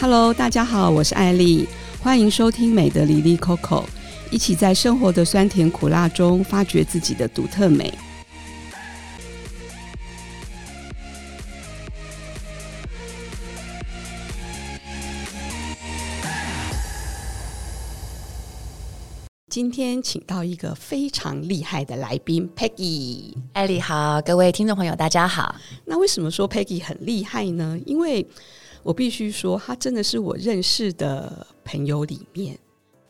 Hello，大家好，我是艾莉，欢迎收听美的黎黎 Coco，一起在生活的酸甜苦辣中发掘自己的独特美。今天请到一个非常厉害的来宾，Peggy。艾莉好，各位听众朋友，大家好。那为什么说 Peggy 很厉害呢？因为我必须说，他真的是我认识的朋友里面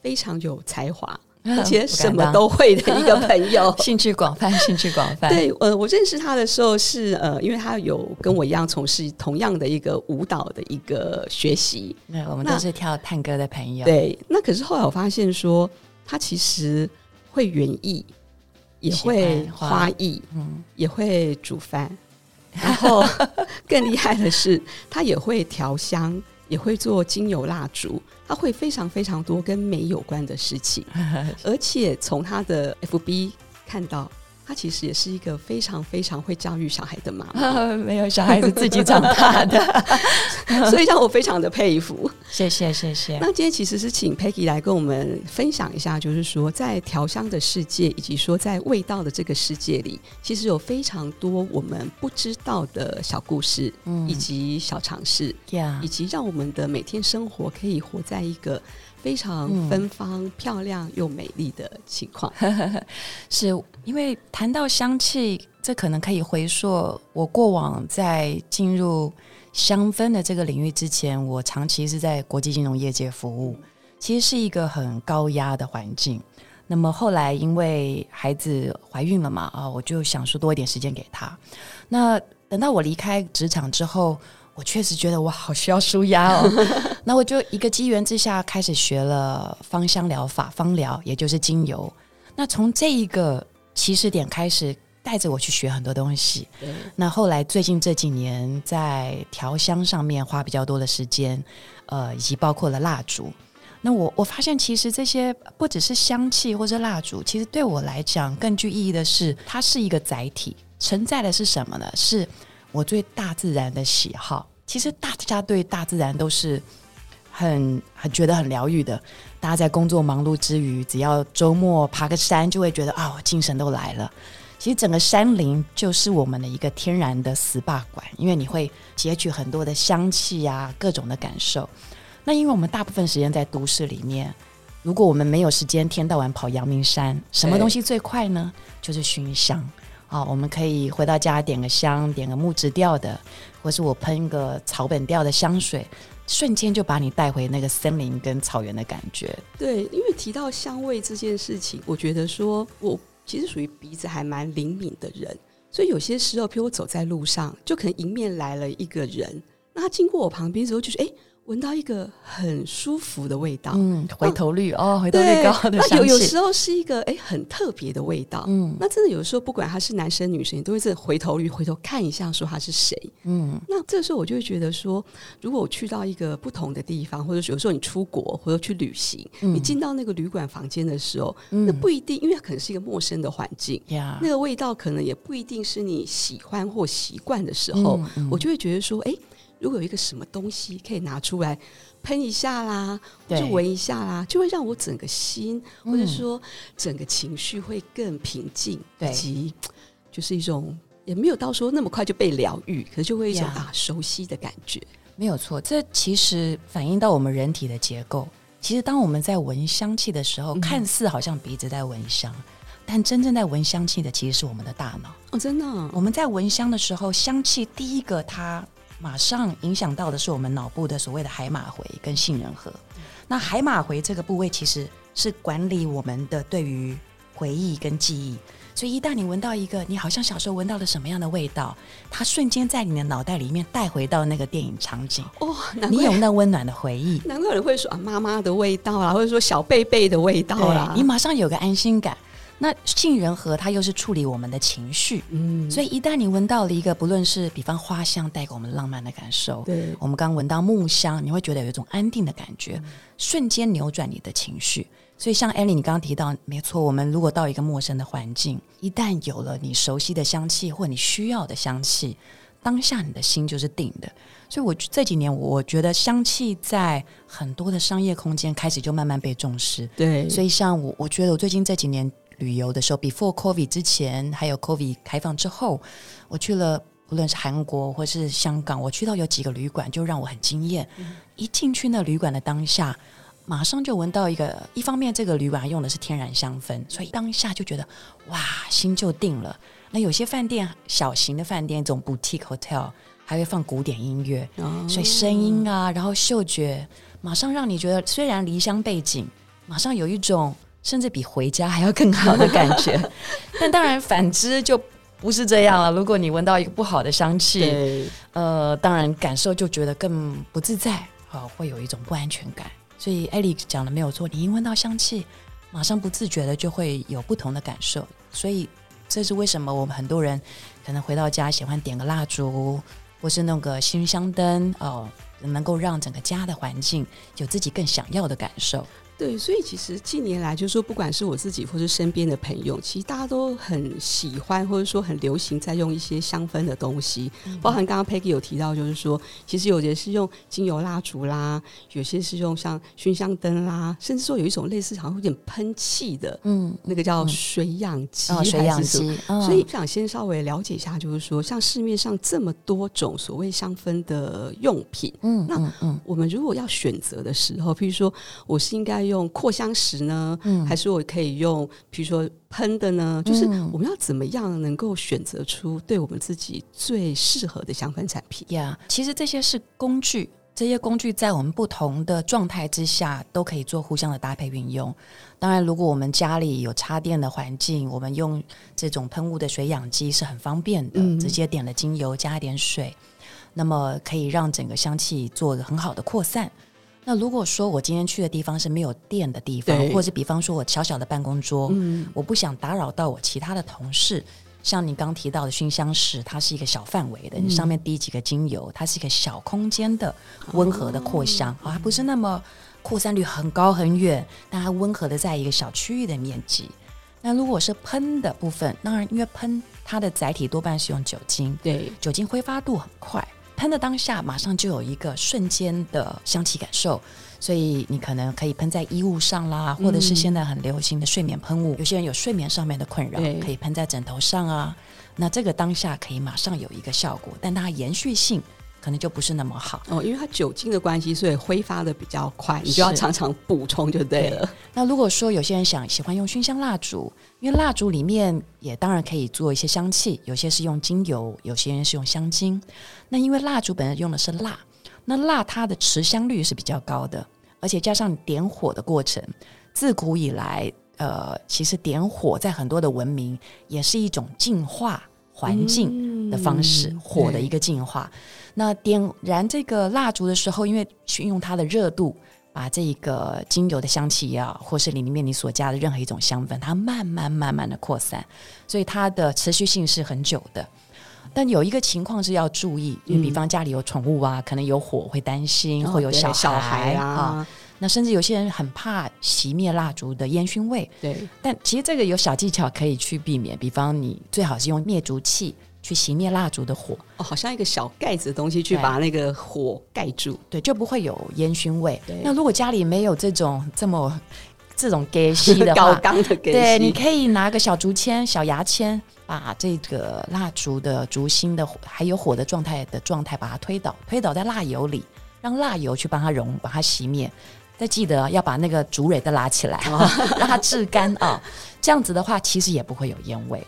非常有才华，而且什么都会的一个朋友，兴趣广泛，兴趣广泛。对，呃，我认识他的时候是呃，因为他有跟我一样从事同样的一个舞蹈的一个学习，对，我们都是跳探戈的朋友。对，那可是后来我发现说，他其实会园艺，也会花艺，嗯，也会煮饭。然后更厉害的是，他也会调香，也会做精油蜡烛，他会非常非常多跟美有关的事情，而且从他的 FB 看到。她其实也是一个非常非常会教育小孩的妈妈，没有小孩子自己长大的，所以让我非常的佩服。谢谢谢谢。那今天其实是请 Peggy 来跟我们分享一下，就是说在调香的世界，以及说在味道的这个世界里，其实有非常多我们不知道的小故事，嗯以及小尝试，以及让我们的每天生活可以活在一个。非常芬芳、漂亮又美丽的情况，嗯、是因为谈到香气，这可能可以回溯我过往在进入香氛的这个领域之前，我长期是在国际金融业界服务，其实是一个很高压的环境。那么后来因为孩子怀孕了嘛，啊，我就想说多一点时间给他。那等到我离开职场之后。我确实觉得我好需要舒压哦，那我就一个机缘之下开始学了芳香疗法、芳疗，也就是精油。那从这一个起始点开始，带着我去学很多东西。那后来最近这几年在调香上面花比较多的时间，呃，以及包括了蜡烛。那我我发现其实这些不只是香气或者蜡烛，其实对我来讲更具意义的是，它是一个载体，承载的是什么呢？是。我对大自然的喜好，其实大家对大自然都是很很觉得很疗愈的。大家在工作忙碌之余，只要周末爬个山，就会觉得啊，我精神都来了。其实整个山林就是我们的一个天然的 SPA 馆，因为你会截取很多的香气啊，各种的感受。那因为我们大部分时间在都市里面，如果我们没有时间天到晚跑阳明山，什么东西最快呢？就是熏香。啊，我们可以回到家点个香，点个木质调的，或是我喷个草本调的香水，瞬间就把你带回那个森林跟草原的感觉。对，因为提到香味这件事情，我觉得说我其实属于鼻子还蛮灵敏的人，所以有些时候，譬如我走在路上，就可能迎面来了一个人，那他经过我旁边之后，就是：“哎。”闻到一个很舒服的味道，嗯，回头率哦，回头率高的。那有有时候是一个哎很特别的味道，嗯，那真的有时候不管他是男生女生，你都会这回头率回头看一下，说他是谁，嗯。那这个时候我就会觉得说，如果我去到一个不同的地方，或者有时候你出国或者去旅行，嗯，你进到那个旅馆房间的时候，嗯，那不一定，因为它可能是一个陌生的环境，嗯，那个味道可能也不一定是你喜欢或习惯的时候，我就会觉得说，哎，如果有一个什么东西可以拿出来。喷一下啦，就闻一下啦，就会让我整个心，或者说整个情绪会更平静，以及就是一种也没有到说那么快就被疗愈，可是就会一种啊熟悉的感觉。没有错，这其实反映到我们人体的结构。其实当我们在闻香气的时候，嗯、看似好像鼻子在闻香，但真正在闻香气的其实是我们的大脑。哦，真的、啊，我们在闻香的时候，香气第一个它。马上影响到的是我们脑部的所谓的海马回跟杏仁核。那海马回这个部位其实是管理我们的对于回忆跟记忆。所以一旦你闻到一个你好像小时候闻到了什么样的味道，它瞬间在你的脑袋里面带回到那个电影场景。哦，你有那温暖的回忆。难怪有人会说啊，妈妈的味道啊，或者说小贝贝的味道啊，你马上有个安心感。那杏仁核它又是处理我们的情绪，嗯，所以一旦你闻到了一个，不论是比方花香带给我们浪漫的感受，对，我们刚闻到木香，你会觉得有一种安定的感觉，嗯、瞬间扭转你的情绪。所以像艾莉你刚刚提到，没错，我们如果到一个陌生的环境，一旦有了你熟悉的香气或你需要的香气，当下你的心就是定的。所以，我这几年我觉得香气在很多的商业空间开始就慢慢被重视。对，所以像我，我觉得我最近这几年旅游的时候，before COVID 之前，还有 COVID 开放之后，我去了无论是韩国或是香港，我去到有几个旅馆，就让我很惊艳。嗯、一进去那旅馆的当下，马上就闻到一个，一方面这个旅馆用的是天然香氛，所以当下就觉得哇，心就定了。那有些饭店，小型的饭店，这种 boutique hotel。还会放古典音乐，哦、所以声音啊，然后嗅觉，马上让你觉得虽然离乡背景，马上有一种甚至比回家还要更好的感觉。但当然反之就不是这样了。如果你闻到一个不好的香气，呃，当然感受就觉得更不自在，啊、哦，会有一种不安全感。所以艾丽讲的没有错，你一闻到香气，马上不自觉的就会有不同的感受。所以这是为什么我们很多人可能回到家喜欢点个蜡烛。或是弄个熏香灯哦，能够让整个家的环境有自己更想要的感受。对，所以其实近年来，就是说，不管是我自己或是身边的朋友，其实大家都很喜欢，或者说很流行在用一些香氛的东西。嗯、包含刚刚 Peggy 有提到，就是说，其实有些是用精油蜡烛啦，有些是用像熏香灯啦，甚至说有一种类似好像有点喷气的，嗯，那个叫水氧机，嗯、水氧机。嗯、所以想先稍微了解一下，就是说，像市面上这么多种所谓香氛的用品，嗯，那嗯，我们如果要选择的时候，譬如说，我是应该用扩香石呢，嗯、还是我可以用，比如说喷的呢？就是我们要怎么样能够选择出对我们自己最适合的香氛产品呀？Yeah, 其实这些是工具，这些工具在我们不同的状态之下都可以做互相的搭配运用。当然，如果我们家里有插电的环境，我们用这种喷雾的水养机是很方便的，嗯、直接点了精油加一点水，那么可以让整个香气做很好的扩散。那如果说我今天去的地方是没有电的地方，或者是比方说我小小的办公桌，嗯、我不想打扰到我其他的同事，像你刚提到的熏香石，它是一个小范围的，嗯、你上面滴几个精油，它是一个小空间的温和的扩香，哦、啊，不是那么扩散率很高很远，但它温和的在一个小区域的面积。那如果是喷的部分，当然因为喷它的载体多半是用酒精，对，酒精挥发度很快。喷的当下，马上就有一个瞬间的香气感受，所以你可能可以喷在衣物上啦，或者是现在很流行的睡眠喷雾。嗯、有些人有睡眠上面的困扰，可以喷在枕头上啊。那这个当下可以马上有一个效果，但它延续性。可能就不是那么好哦，因为它酒精的关系，所以挥发的比较快，你就要常常补充就对了。对。那如果说有些人想喜欢用熏香蜡烛，因为蜡烛里面也当然可以做一些香气，有些是用精油，有些人是用香精。那因为蜡烛本身用的是蜡，那蜡它的持香率是比较高的，而且加上点火的过程，自古以来，呃，其实点火在很多的文明也是一种净化环境的方式，嗯、火的一个进化。那点燃这个蜡烛的时候，因为运用它的热度，把这个精油的香气也好，或是里面你所加的任何一种香氛，它慢慢慢慢的扩散，所以它的持续性是很久的。但有一个情况是要注意，因为比方家里有宠物啊，嗯、可能有火会担心，会有小孩，小孩啊，啊。那甚至有些人很怕熄灭蜡烛的烟熏味。对。但其实这个有小技巧可以去避免，比方你最好是用灭烛器。去熄灭蜡烛的火哦，好像一个小盖子的东西去把那个火盖住，对，就不会有烟熏味。对那如果家里没有这种这么这种给吸的 高刚的，对，你可以拿个小竹签、小牙签，把这个蜡烛的烛芯的还有火的状态的状态把它推倒，推倒在蜡油里，让蜡油去帮它融，把它熄灭。再记得要把那个竹蕊都拉起来，哦、让它炙干啊。这样子的话，其实也不会有烟味。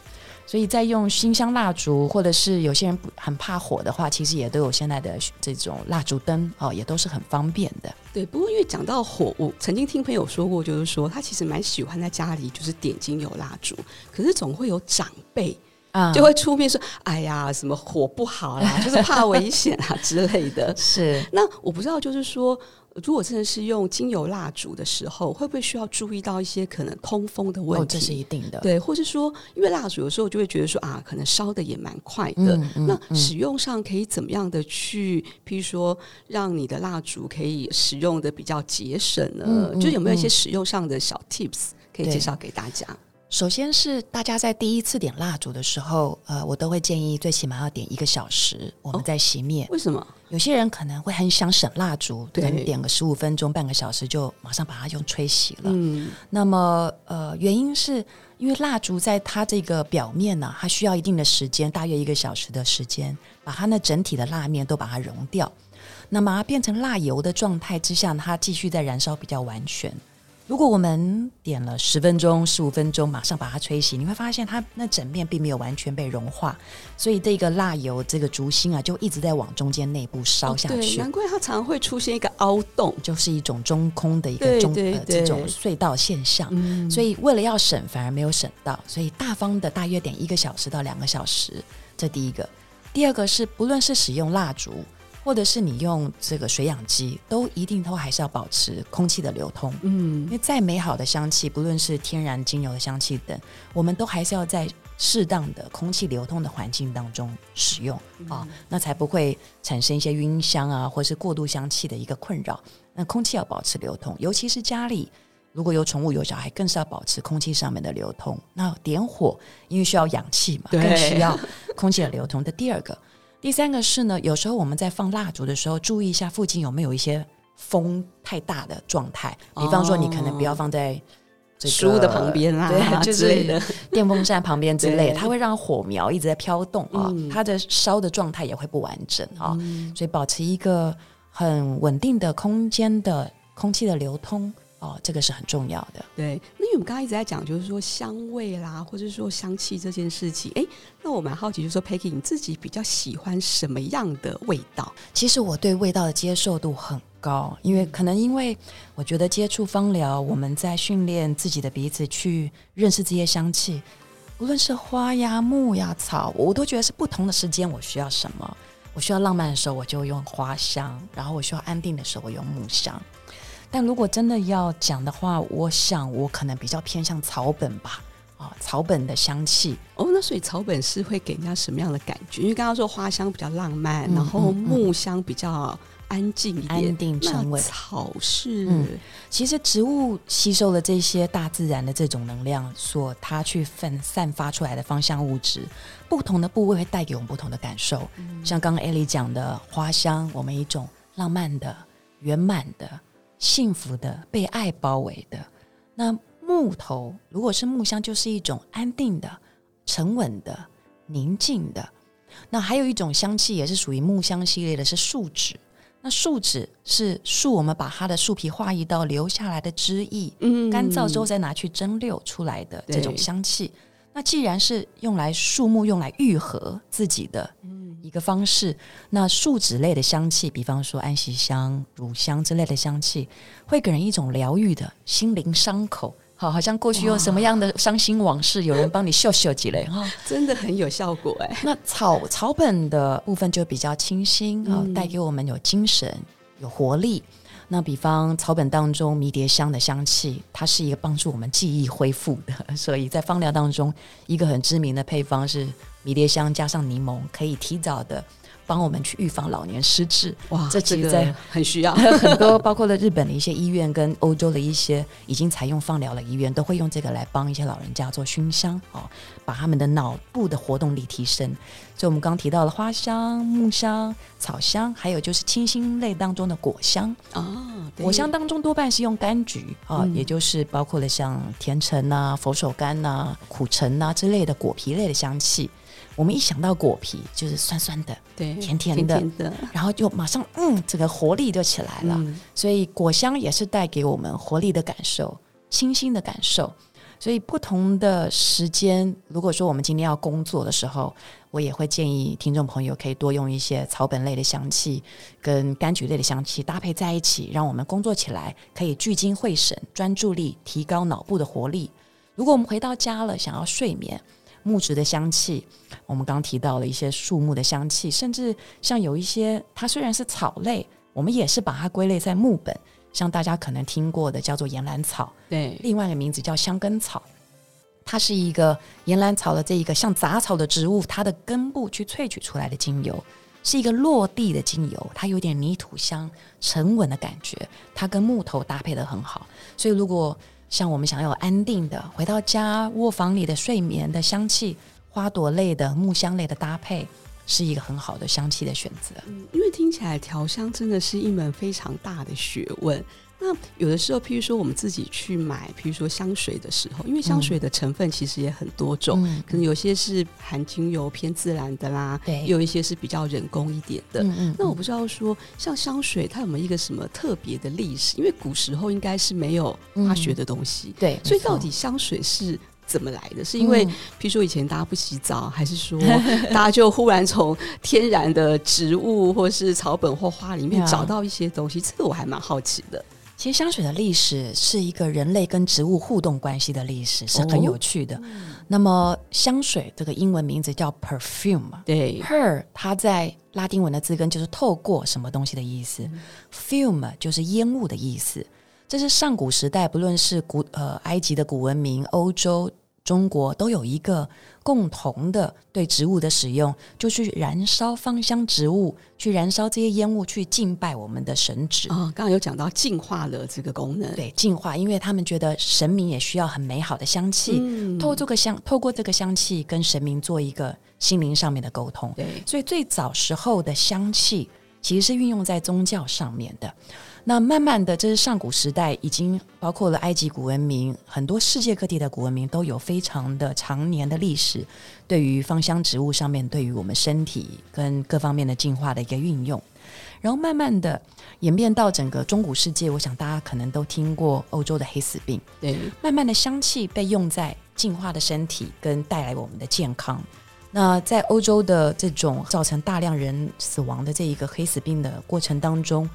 所以在用熏香蜡烛，或者是有些人不很怕火的话，其实也都有现在的这种蜡烛灯哦，也都是很方便的。对，不过因为讲到火，我曾经听朋友说过，就是说他其实蛮喜欢在家里就是点精油蜡烛，可是总会有长辈啊就会出面说：“嗯、哎呀，什么火不好啦，就是怕危险啊之类的。”是。那我不知道，就是说。如果真的是用精油蜡烛的时候，会不会需要注意到一些可能通风的问题？哦，这是一定的。对，或是说，因为蜡烛有时候就会觉得说啊，可能烧的也蛮快的。嗯嗯、那使用上可以怎么样的去，譬如说，让你的蜡烛可以使用的比较节省呢？就有没有一些使用上的小 tips 可以介绍给大家？首先是大家在第一次点蜡烛的时候，呃，我都会建议最起码要点一个小时，我们再熄灭。哦，为什么？有些人可能会很想省蜡烛，对，可能点个十五分钟、半个小时就马上把它用吹熄了。嗯，那么呃，原因是因为蜡烛在它这个表面呢，它需要一定的时间，大约一个小时的时间，把它那整体的蜡面都把它融掉，那么它变成蜡油的状态之下，它继续在燃烧比较完全。如果我们点了十分钟、十五分钟，马上把它吹熄，你会发现它那整面并没有完全被融化，所以这个蜡油、这个烛芯啊，就一直在往中间内部烧下去。哦、对，难怪它常常会出现一个凹洞，就是一种中空的一个中这种隧道现象。嗯、所以为了要省，反而没有省到，所以大方的大约点一个小时到两个小时。这第一个，第二个是不论是使用蜡烛。或者是你用这个水氧机，都一定都还是要保持空气的流通。嗯，因为再美好的香气，不论是天然精油的香气等，我们都还是要在适当的空气流通的环境当中使用啊、嗯哦，那才不会产生一些晕香啊，或是过度香气的一个困扰。那空气要保持流通，尤其是家里如果有宠物、有小孩，更是要保持空气上面的流通。那点火，因为需要氧气嘛，更需要空气的流通。的第二个。第三个是呢，有时候我们在放蜡烛的时候，注意一下附近有没有一些风太大的状态。比方说，你可能不要放在这个书的旁边啊，对，就是电风扇旁边之类，对它会让火苗一直在飘动啊，嗯、它的烧的状态也会不完整啊。嗯、所以保持一个很稳定的空间的空气的流通。哦，这个是很重要的。对，那因为我们刚刚一直在讲，就是说香味啦，或者说香气这件事情。哎，那我蛮好奇，就是说，Peggy，你自己比较喜欢什么样的味道？其实我对味道的接受度很高，因为可能因为我觉得接触芳疗，我们在训练自己的鼻子去认识这些香气，无论是花呀、木呀、草，我都觉得是不同的时间我需要什么。我需要浪漫的时候，我就用花香；然后我需要安定的时候，我用木香。但如果真的要讲的话，我想我可能比较偏向草本吧，啊，草本的香气哦。那所以草本是会给人家什么样的感觉？因为刚刚说花香比较浪漫，嗯、然后木香比较安静一点、安定沉稳。草是、嗯，其实植物吸收了这些大自然的这种能量，所它去分散发出来的芳香物质，不同的部位会带给我们不同的感受。嗯、像刚刚 Ellie 讲的花香，我们一种浪漫的、圆满的。幸福的、被爱包围的，那木头如果是木香，就是一种安定的、沉稳的、宁静的。那还有一种香气也是属于木香系列的，是树脂。那树脂是树，我们把它的树皮化一到留下来的汁液，嗯，干燥之后再拿去蒸馏出来的这种香气。那既然是用来树木用来愈合自己的一个方式，嗯、那树脂类的香气，比方说安息香、乳香之类的香气，会给人一种疗愈的心灵伤口。好，好像过去有什么样的伤心往事，有人帮你嗅嗅几类 哈，真的很有效果哎。那草草本的部分就比较清新啊，带、嗯、给我们有精神、有活力。那比方草本当中迷迭香的香气，它是一个帮助我们记忆恢复的，所以在芳疗当中，一个很知名的配方是迷迭香加上柠檬，可以提早的。帮我们去预防老年失智，哇，这其实在很需要 很多，包括了日本的一些医院跟欧洲的一些已经采用放疗的医院，都会用这个来帮一些老人家做熏香哦，把他们的脑部的活动力提升。所以我们刚刚提到了花香、木香、草香，还有就是清新类当中的果香啊，果香当中多半是用柑橘啊，嗯、也就是包括了像甜橙啊、佛手柑啊、苦橙啊之类的果皮类的香气。我们一想到果皮，就是酸酸的，对，甜甜的，甜甜的，然后就马上，嗯，这个活力就起来了。嗯、所以果香也是带给我们活力的感受，清新的感受。所以不同的时间，如果说我们今天要工作的时候，我也会建议听众朋友可以多用一些草本类的香气跟柑橘类的香气搭配在一起，让我们工作起来可以聚精会神、专注力提高脑部的活力。如果我们回到家了，想要睡眠。木质的香气，我们刚提到了一些树木的香气，甚至像有一些，它虽然是草类，我们也是把它归类在木本。像大家可能听过的叫做岩兰草，对，另外一个名字叫香根草，它是一个岩兰草的这一个像杂草的植物，它的根部去萃取出来的精油，是一个落地的精油，它有点泥土香，沉稳的感觉，它跟木头搭配的很好，所以如果像我们想要安定的回到家卧房里的睡眠的香气，花朵类的、木香类的搭配，是一个很好的香气的选择。因为听起来调香真的是一门非常大的学问。那有的时候，譬如说我们自己去买，譬如说香水的时候，因为香水的成分其实也很多种，嗯、可能有些是含精油偏自然的啦，对，有一些是比较人工一点的。嗯嗯，那我不知道说，像香水它有没有一个什么特别的历史？因为古时候应该是没有化学的东西，嗯、对，所以到底香水是怎么来的？是因为譬如说以前大家不洗澡，还是说大家就忽然从天然的植物或是草本或花里面 找到一些东西？这个我还蛮好奇的。其实香水的历史是一个人类跟植物互动关系的历史，是很有趣的。那么香水这个英文名字叫 perfume，对，per 它在拉丁文的字根就是透过什么东西的意思、嗯、，fume 就是烟雾的意思。这是上古时代，不论是古呃埃及的古文明、欧洲。中国都有一个共同的对植物的使用，就去燃烧芳香植物，去燃烧这些烟雾，去敬拜我们的神祇。啊、哦，刚刚有讲到净化了这个功能，对，净化，因为他们觉得神明也需要很美好的香气，嗯、透过这个香，透过这个香气跟神明做一个心灵上面的沟通。对，所以最早时候的香气其实是运用在宗教上面的。那慢慢的，这是上古时代，已经包括了埃及古文明，很多世界各地的古文明都有非常的长年的历史，对于芳香植物上面，对于我们身体跟各方面的进化的一个运用。然后慢慢的演变到整个中古世界，我想大家可能都听过欧洲的黑死病，对，慢慢的香气被用在进化的身体跟带来我们的健康。那在欧洲的这种造成大量人死亡的这一个黑死病的过程当中。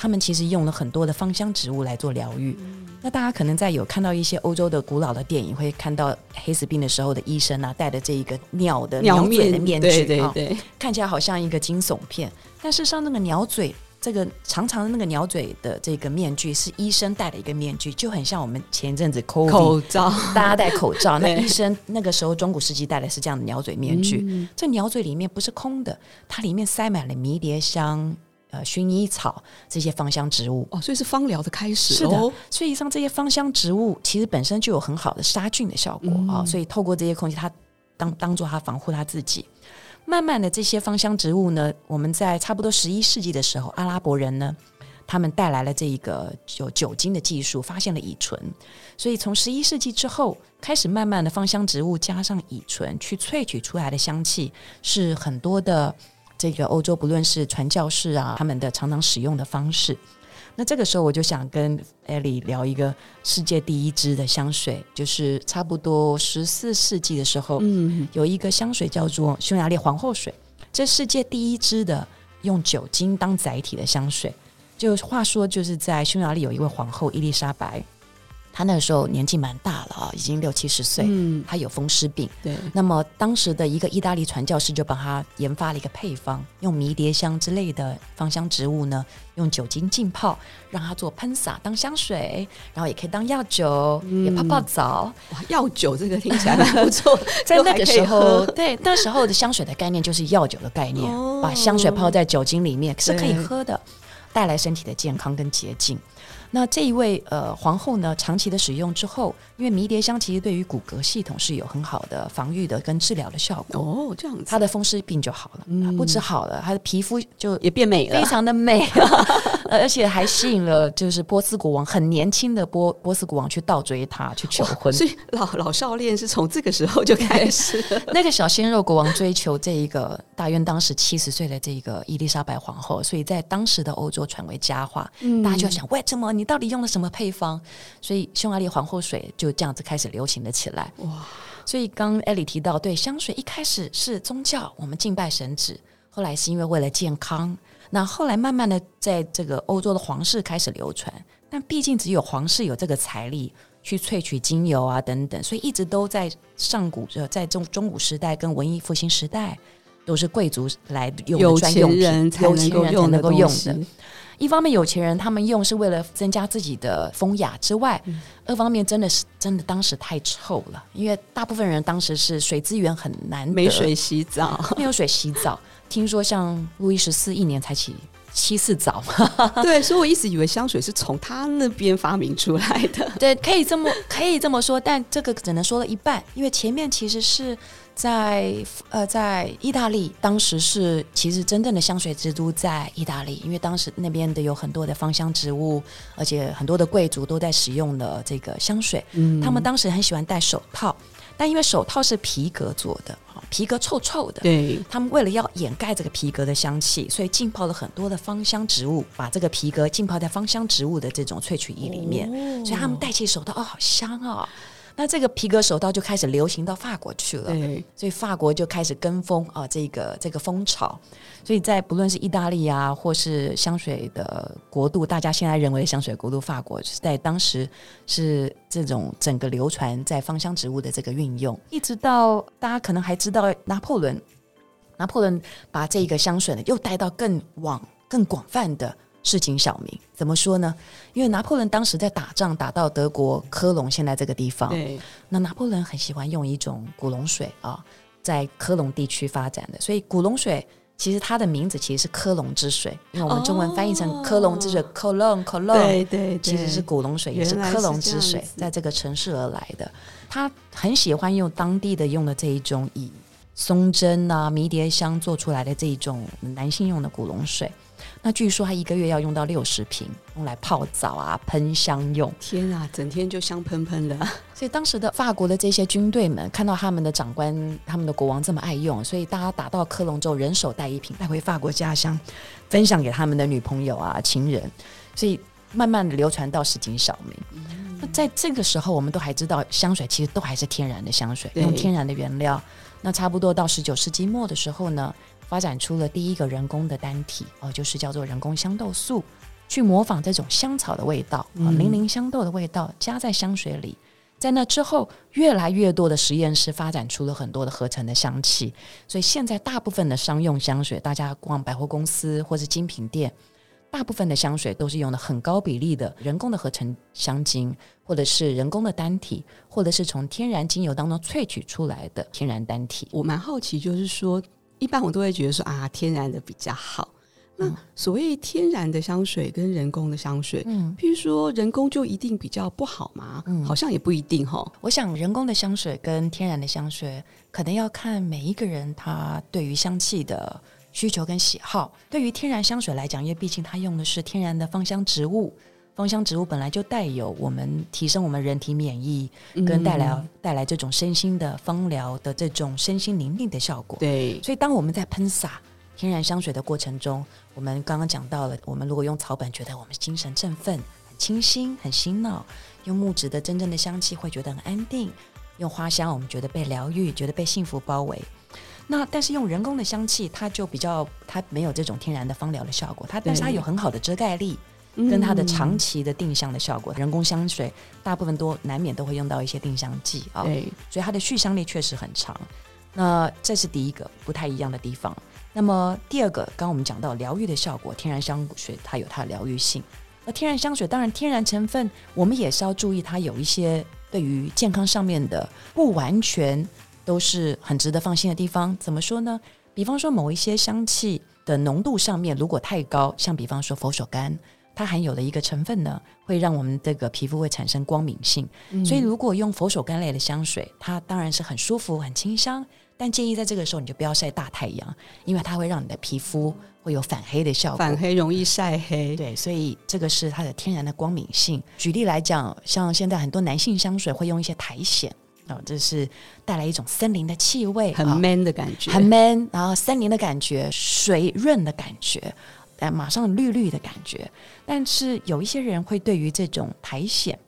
他们其实用了很多的芳香植物来做疗愈。嗯、那大家可能在有看到一些欧洲的古老的电影，会看到黑死病的时候的医生啊，戴的这一个鸟的鸟嘴的面具，对对对，看起来好像一个惊悚片。但事实上，那个鸟嘴这个长长的那个鸟嘴的这个面具是医生戴的一个面具，就很像我们前一阵子 COVID, 口罩，大家戴口罩。那医生那个时候中古世纪戴的是这样的鸟嘴面具。嗯、这鸟嘴里面不是空的，它里面塞满了迷迭香。呃，薰衣草这些芳香植物哦，所以是芳疗的开始。是的，所以像这些芳香植物，其实本身就有很好的杀菌的效果啊、嗯哦。所以透过这些空气，它当当做它防护它自己。慢慢的，这些芳香植物呢，我们在差不多十一世纪的时候，阿拉伯人呢，他们带来了这一个有酒精的技术，发现了乙醇。所以从十一世纪之后，开始慢慢的芳香植物加上乙醇去萃取出来的香气，是很多的。这个欧洲不论是传教士啊，他们的常常使用的方式。那这个时候我就想跟 Elly 聊一个世界第一支的香水，就是差不多十四世纪的时候，嗯，有一个香水叫做匈牙利皇后水，这世界第一支的用酒精当载体的香水。就话说，就是在匈牙利有一位皇后伊丽莎白。他那个时候年纪蛮大了啊，已经六七十岁。嗯，他有风湿病。对。那么当时的一个意大利传教士就帮他研发了一个配方，用迷迭香之类的芳香植物呢，用酒精浸泡，让他做喷洒当香水，然后也可以当药酒，嗯、也泡泡澡。哇，药酒这个听起来蛮不错。在那个时候，对，那时候的香水的概念就是药酒的概念，哦、把香水泡在酒精里面是可以喝的，带来身体的健康跟洁净。那这一位呃皇后呢，长期的使用之后，因为迷迭香其实对于骨骼系统是有很好的防御的跟治疗的效果哦，这样子，她的风湿病就好了，嗯、不止好了，她的皮肤就也变美了，非常的美，而且还吸引了就是波斯国王很年轻的波波斯国王去倒追她去求婚，所以老老少恋是从这个时候就开始。那个小鲜肉国王追求这一个大约当时七十岁的这个伊丽莎白皇后，所以在当时的欧洲传为佳话，嗯、大家就想为什么？你到底用了什么配方？所以匈牙利皇后水就这样子开始流行了起来。哇！所以刚 Elly 提到，对香水一开始是宗教，我们敬拜神祇；后来是因为为了健康。那后来慢慢的在这个欧洲的皇室开始流传。但毕竟只有皇室有这个财力去萃取精油啊等等，所以一直都在上古呃在中中古时代跟文艺复兴时代都是贵族来用的专用品，有钱人才能够用的。一方面有钱人他们用是为了增加自己的风雅之外，嗯、二方面真的是真的当时太臭了，因为大部分人当时是水资源很难，没水洗澡，没有水洗澡。听说像路易十四一年才起七次澡，对，所以我一直以为香水是从他那边发明出来的。对，可以这么可以这么说，但这个只能说了一半，因为前面其实是在呃在意大利，当时是其实真正的香水之都在意大利，因为当时那边的有很多的芳香植物，而且很多的贵族都在使用的这个香水，嗯，他们当时很喜欢戴手套。但因为手套是皮革做的，皮革臭臭的，对，他们为了要掩盖这个皮革的香气，所以浸泡了很多的芳香植物，把这个皮革浸泡在芳香植物的这种萃取液里面，哦、所以他们戴起手套，哦，好香哦。那这个皮革手套就开始流行到法国去了，所以法国就开始跟风啊，这个这个风潮。所以在不论是意大利啊，或是香水的国度，大家现在认为的香水国度法国是，在当时是这种整个流传在芳香植物的这个运用，一直到大家可能还知道拿破仑，拿破仑把这个香水呢又带到更广、更广泛的。市井小民怎么说呢？因为拿破仑当时在打仗，打到德国科隆现在这个地方。对，那拿破仑很喜欢用一种古龙水啊，在科隆地区发展的。所以古龙水其实它的名字其实是科隆之水，因为我们中文翻译成科隆之水 Cologne，Cologne，对对，其实是古龙水，也是科隆之水，在这个城市而来的。他很喜欢用当地的用的这一种以松针啊、迷迭香做出来的这一种男性用的古龙水。那据说他一个月要用到六十瓶，用来泡澡啊、喷香用。天啊，整天就香喷喷的。所以当时的法国的这些军队们看到他们的长官、他们的国王这么爱用，所以大家打到科隆之后，人手带一瓶带回法国家乡，分享给他们的女朋友啊、情人。所以慢慢的流传到市井小民。嗯、那在这个时候，我们都还知道香水其实都还是天然的香水，用天然的原料。那差不多到十九世纪末的时候呢，发展出了第一个人工的单体哦，就是叫做人工香豆素，去模仿这种香草的味道啊，零零香豆的味道加在香水里。在那之后，越来越多的实验室发展出了很多的合成的香气，所以现在大部分的商用香水，大家逛百货公司或是精品店，大部分的香水都是用的很高比例的人工的合成香精，或者是人工的单体，或者是从天然精油当中萃取出来的天然单体。我蛮好奇，就是说。一般我都会觉得说啊，天然的比较好。那所谓天然的香水跟人工的香水，嗯，譬如说人工就一定比较不好吗？嗯，好像也不一定哈。我想人工的香水跟天然的香水，可能要看每一个人他对于香气的需求跟喜好。对于天然香水来讲，因为毕竟它用的是天然的芳香植物。芳香植物本来就带有我们提升我们人体免疫，跟带来带来这种身心的芳疗的这种身心灵命的效果。对，所以当我们在喷洒天然香水的过程中，我们刚刚讲到了，我们如果用草本，觉得我们精神振奋、很清新、很醒脑；用木质的真正的香气，会觉得很安定；用花香，我们觉得被疗愈，觉得被幸福包围。那但是用人工的香气，它就比较它没有这种天然的芳疗的效果，它但是它有很好的遮盖力。跟它的长期的定香的效果，嗯、人工香水大部分都难免都会用到一些定香剂啊，对，所以它的续香力确实很长。那这是第一个不太一样的地方。那么第二个，刚刚我们讲到疗愈的效果，天然香水它有它的疗愈性。那天然香水当然天然成分，我们也是要注意它有一些对于健康上面的不完全都是很值得放心的地方。怎么说呢？比方说某一些香气的浓度上面如果太高，像比方说佛手柑。它含有的一个成分呢，会让我们这个皮肤会产生光敏性，嗯、所以如果用佛手柑类的香水，它当然是很舒服、很清香，但建议在这个时候你就不要晒大太阳，因为它会让你的皮肤会有反黑的效果，反黑容易晒黑。对，所以这个是它的天然的光敏性。举例来讲，像现在很多男性香水会用一些苔藓啊，这是带来一种森林的气味，很 man 的感觉，很 man，然后森林的感觉，水润的感觉。哎，马上绿绿的感觉，但是有一些人会对于这种苔藓，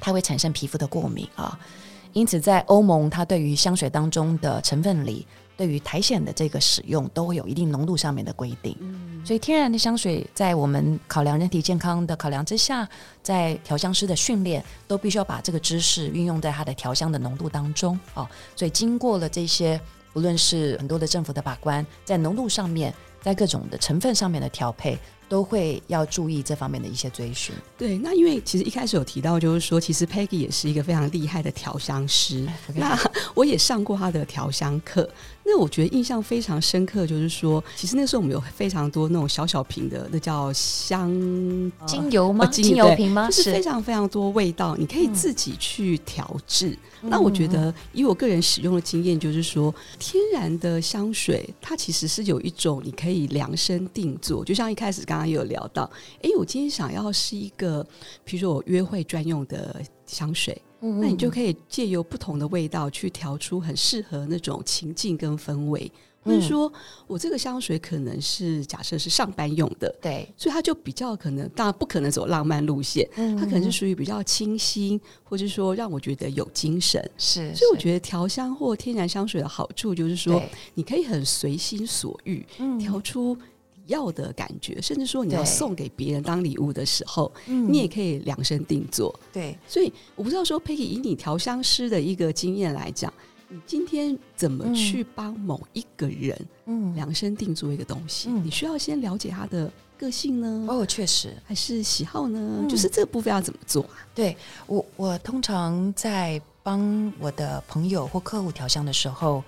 它会产生皮肤的过敏啊。因此，在欧盟，它对于香水当中的成分里，对于苔藓的这个使用，都会有一定浓度上面的规定。嗯，所以，天然的香水在我们考量人体健康的考量之下，在调香师的训练，都必须要把这个知识运用在它的调香的浓度当中啊。所以，经过了这些，不论是很多的政府的把关，在浓度上面。在各种的成分上面的调配。都会要注意这方面的一些追寻。对，那因为其实一开始有提到，就是说，其实 Peggy 也是一个非常厉害的调香师。那 我也上过他的调香课。那我觉得印象非常深刻，就是说，其实那时候我们有非常多那种小小瓶的，那叫香精油吗？呃、精油瓶吗？就是非常非常多味道，你可以自己去调制。嗯、那我觉得，以我个人使用的经验，就是说，天然的香水它其实是有一种你可以量身定做，就像一开始刚刚有聊到，哎，我今天想要是一个，比如说我约会专用的香水。那你就可以借由不同的味道去调出很适合那种情境跟氛围，或者说我这个香水可能是假设是上班用的，对，所以它就比较可能，当然不可能走浪漫路线，它可能是属于比较清新，或者说让我觉得有精神。是，所以我觉得调香或天然香水的好处就是说，你可以很随心所欲调出。要的感觉，甚至说你要送给别人当礼物的时候，你也可以量身定做。对，所以我不知道说，Peggy 以你调香师的一个经验来讲，你今天怎么去帮某一个人，嗯，量身定做一个东西？你需要先了解他的个性呢？哦，确实，还是喜好呢？就是这个部分要怎么做啊？对我，我通常在帮我的朋友或客户调香的时候。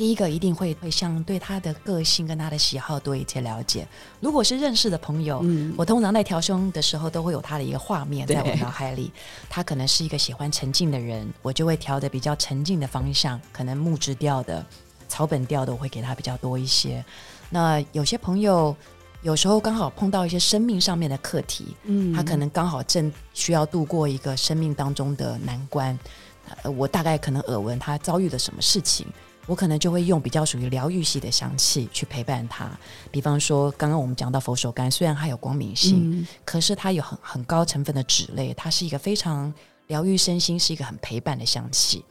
第一个一定会会相对他的个性跟他的喜好多一些了解。如果是认识的朋友，嗯、我通常在调胸的时候都会有他的一个画面在我脑海里。他可能是一个喜欢沉静的人，我就会调的比较沉静的方向，可能木质调的、草本调的，我会给他比较多一些。那有些朋友有时候刚好碰到一些生命上面的课题，嗯，他可能刚好正需要度过一个生命当中的难关。呃，我大概可能耳闻他遭遇了什么事情。我可能就会用比较属于疗愈系的香气去陪伴他，比方说刚刚我们讲到佛手柑，虽然它有光明性，嗯、可是它有很很高成分的脂类，它是一个非常疗愈身心，是一个很陪伴的香气。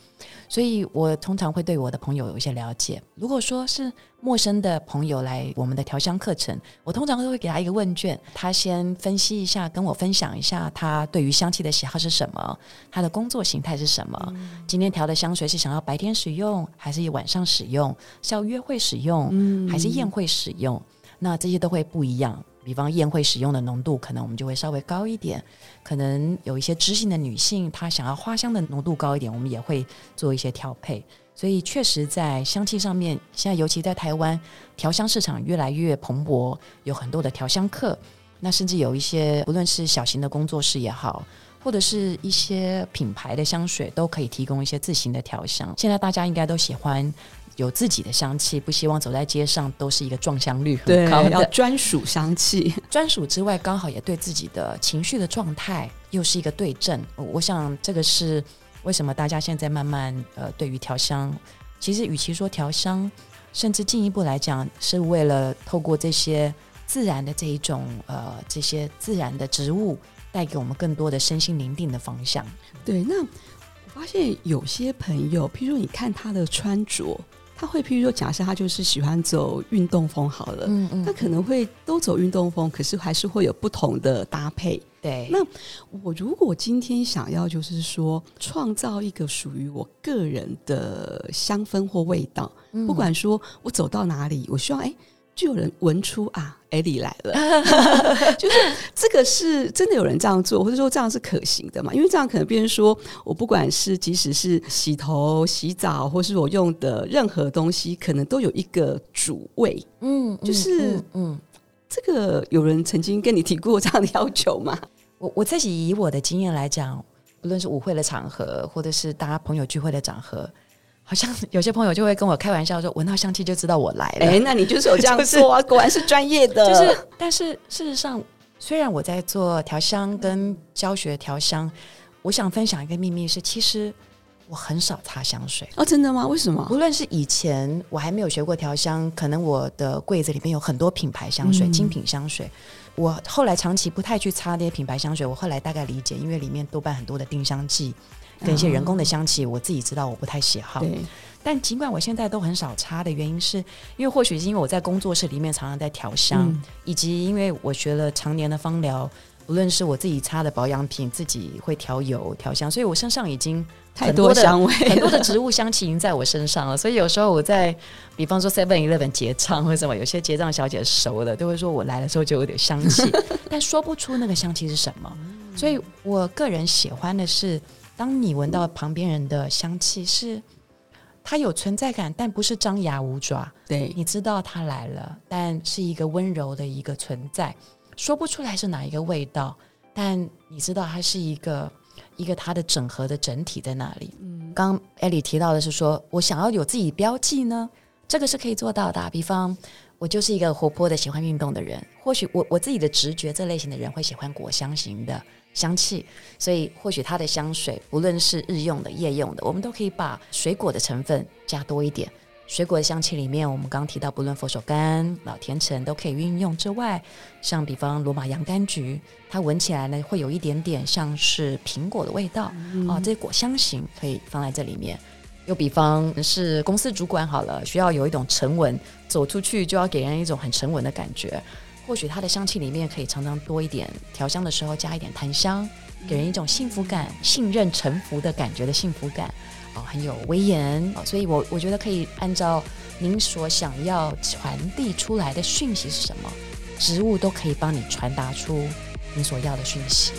所以我通常会对我的朋友有一些了解。如果说是陌生的朋友来我们的调香课程，我通常都会给他一个问卷，他先分析一下，跟我分享一下他对于香气的喜好是什么，他的工作形态是什么。嗯、今天调的香水是想要白天使用，还是晚上使用？是要约会使用，嗯、还是宴会使用？那这些都会不一样。比方宴会使用的浓度，可能我们就会稍微高一点。可能有一些知性的女性，她想要花香的浓度高一点，我们也会做一些调配。所以确实在香气上面，现在尤其在台湾，调香市场越来越蓬勃，有很多的调香课。那甚至有一些，不论是小型的工作室也好，或者是一些品牌的香水，都可以提供一些自行的调香。现在大家应该都喜欢。有自己的香气，不希望走在街上都是一个撞香率很高的，要专属香气。专属之外，刚好也对自己的情绪的状态又是一个对症。我想这个是为什么大家现在慢慢呃，对于调香，其实与其说调香，甚至进一步来讲，是为了透过这些自然的这一种呃，这些自然的植物，带给我们更多的身心宁静的方向。对，那我发现有些朋友，譬如说你看他的穿着。他会，譬如说，假设他就是喜欢走运动风好了，嗯嗯，他可能会都走运动风，可是还是会有不同的搭配。对，那我如果今天想要就是说创造一个属于我个人的香氛或味道，嗯、不管说我走到哪里，我希望哎。诶就有人闻出啊，艾莉来了，就是这个是真的有人这样做，或者说这样是可行的嘛？因为这样可能变成说我不管是即使是洗头、洗澡，或是我用的任何东西，可能都有一个主味。嗯，就是嗯，嗯，这个有人曾经跟你提过这样的要求吗？我我自己以我的经验来讲，不论是舞会的场合，或者是大家朋友聚会的场合。好像 有些朋友就会跟我开玩笑说，闻到香气就知道我来了。哎，那你就是有这样 做啊？果然是专业的。就是，但是事实上，虽然我在做调香跟教学调香，我想分享一个秘密是，其实我很少擦香水。哦，真的吗？为什么？无论是以前我还没有学过调香，可能我的柜子里面有很多品牌香水、嗯、精品香水。我后来长期不太去擦那些品牌香水，我后来大概理解，因为里面多半很多的定香剂。跟一些人工的香气，我自己知道我不太喜好。但尽管我现在都很少擦的原因是，因为或许是因为我在工作室里面常常在调香，嗯、以及因为我学了常年的芳疗，无论是我自己擦的保养品，自己会调油调香，所以我身上已经太多香味，很多的植物香气已经在我身上了。所以有时候我在，比方说 Seven Eleven 结账或者什么，有些结账小姐熟的都会说我来的时候就有点香气，但说不出那个香气是什么。所以我个人喜欢的是，当你闻到旁边人的香气，是它有存在感，但不是张牙舞爪。对，你知道他来了，但是一个温柔的一个存在。说不出来是哪一个味道，但你知道它是一个一个它的整合的整体在那里。嗯，刚 Elly 提到的是说，我想要有自己标记呢，这个是可以做到的。比方，我就是一个活泼的、喜欢运动的人，或许我我自己的直觉，这类型的人会喜欢果香型的香气，所以或许它的香水，无论是日用的、夜用的，我们都可以把水果的成分加多一点。水果的香气里面，我们刚刚提到，不论佛手柑、老甜橙都可以运用。之外，像比方罗马洋甘菊，它闻起来呢会有一点点像是苹果的味道、嗯、啊，这些果香型可以放在这里面。又比方是公司主管好了，需要有一种沉稳，走出去就要给人一种很沉稳的感觉。或许它的香气里面可以常常多一点调香的时候加一点檀香，给人一种幸福感、信任、臣服的感觉的幸福感。哦，很有威严哦，所以我我觉得可以按照您所想要传递出来的讯息是什么，植物都可以帮你传达出你所要的讯息。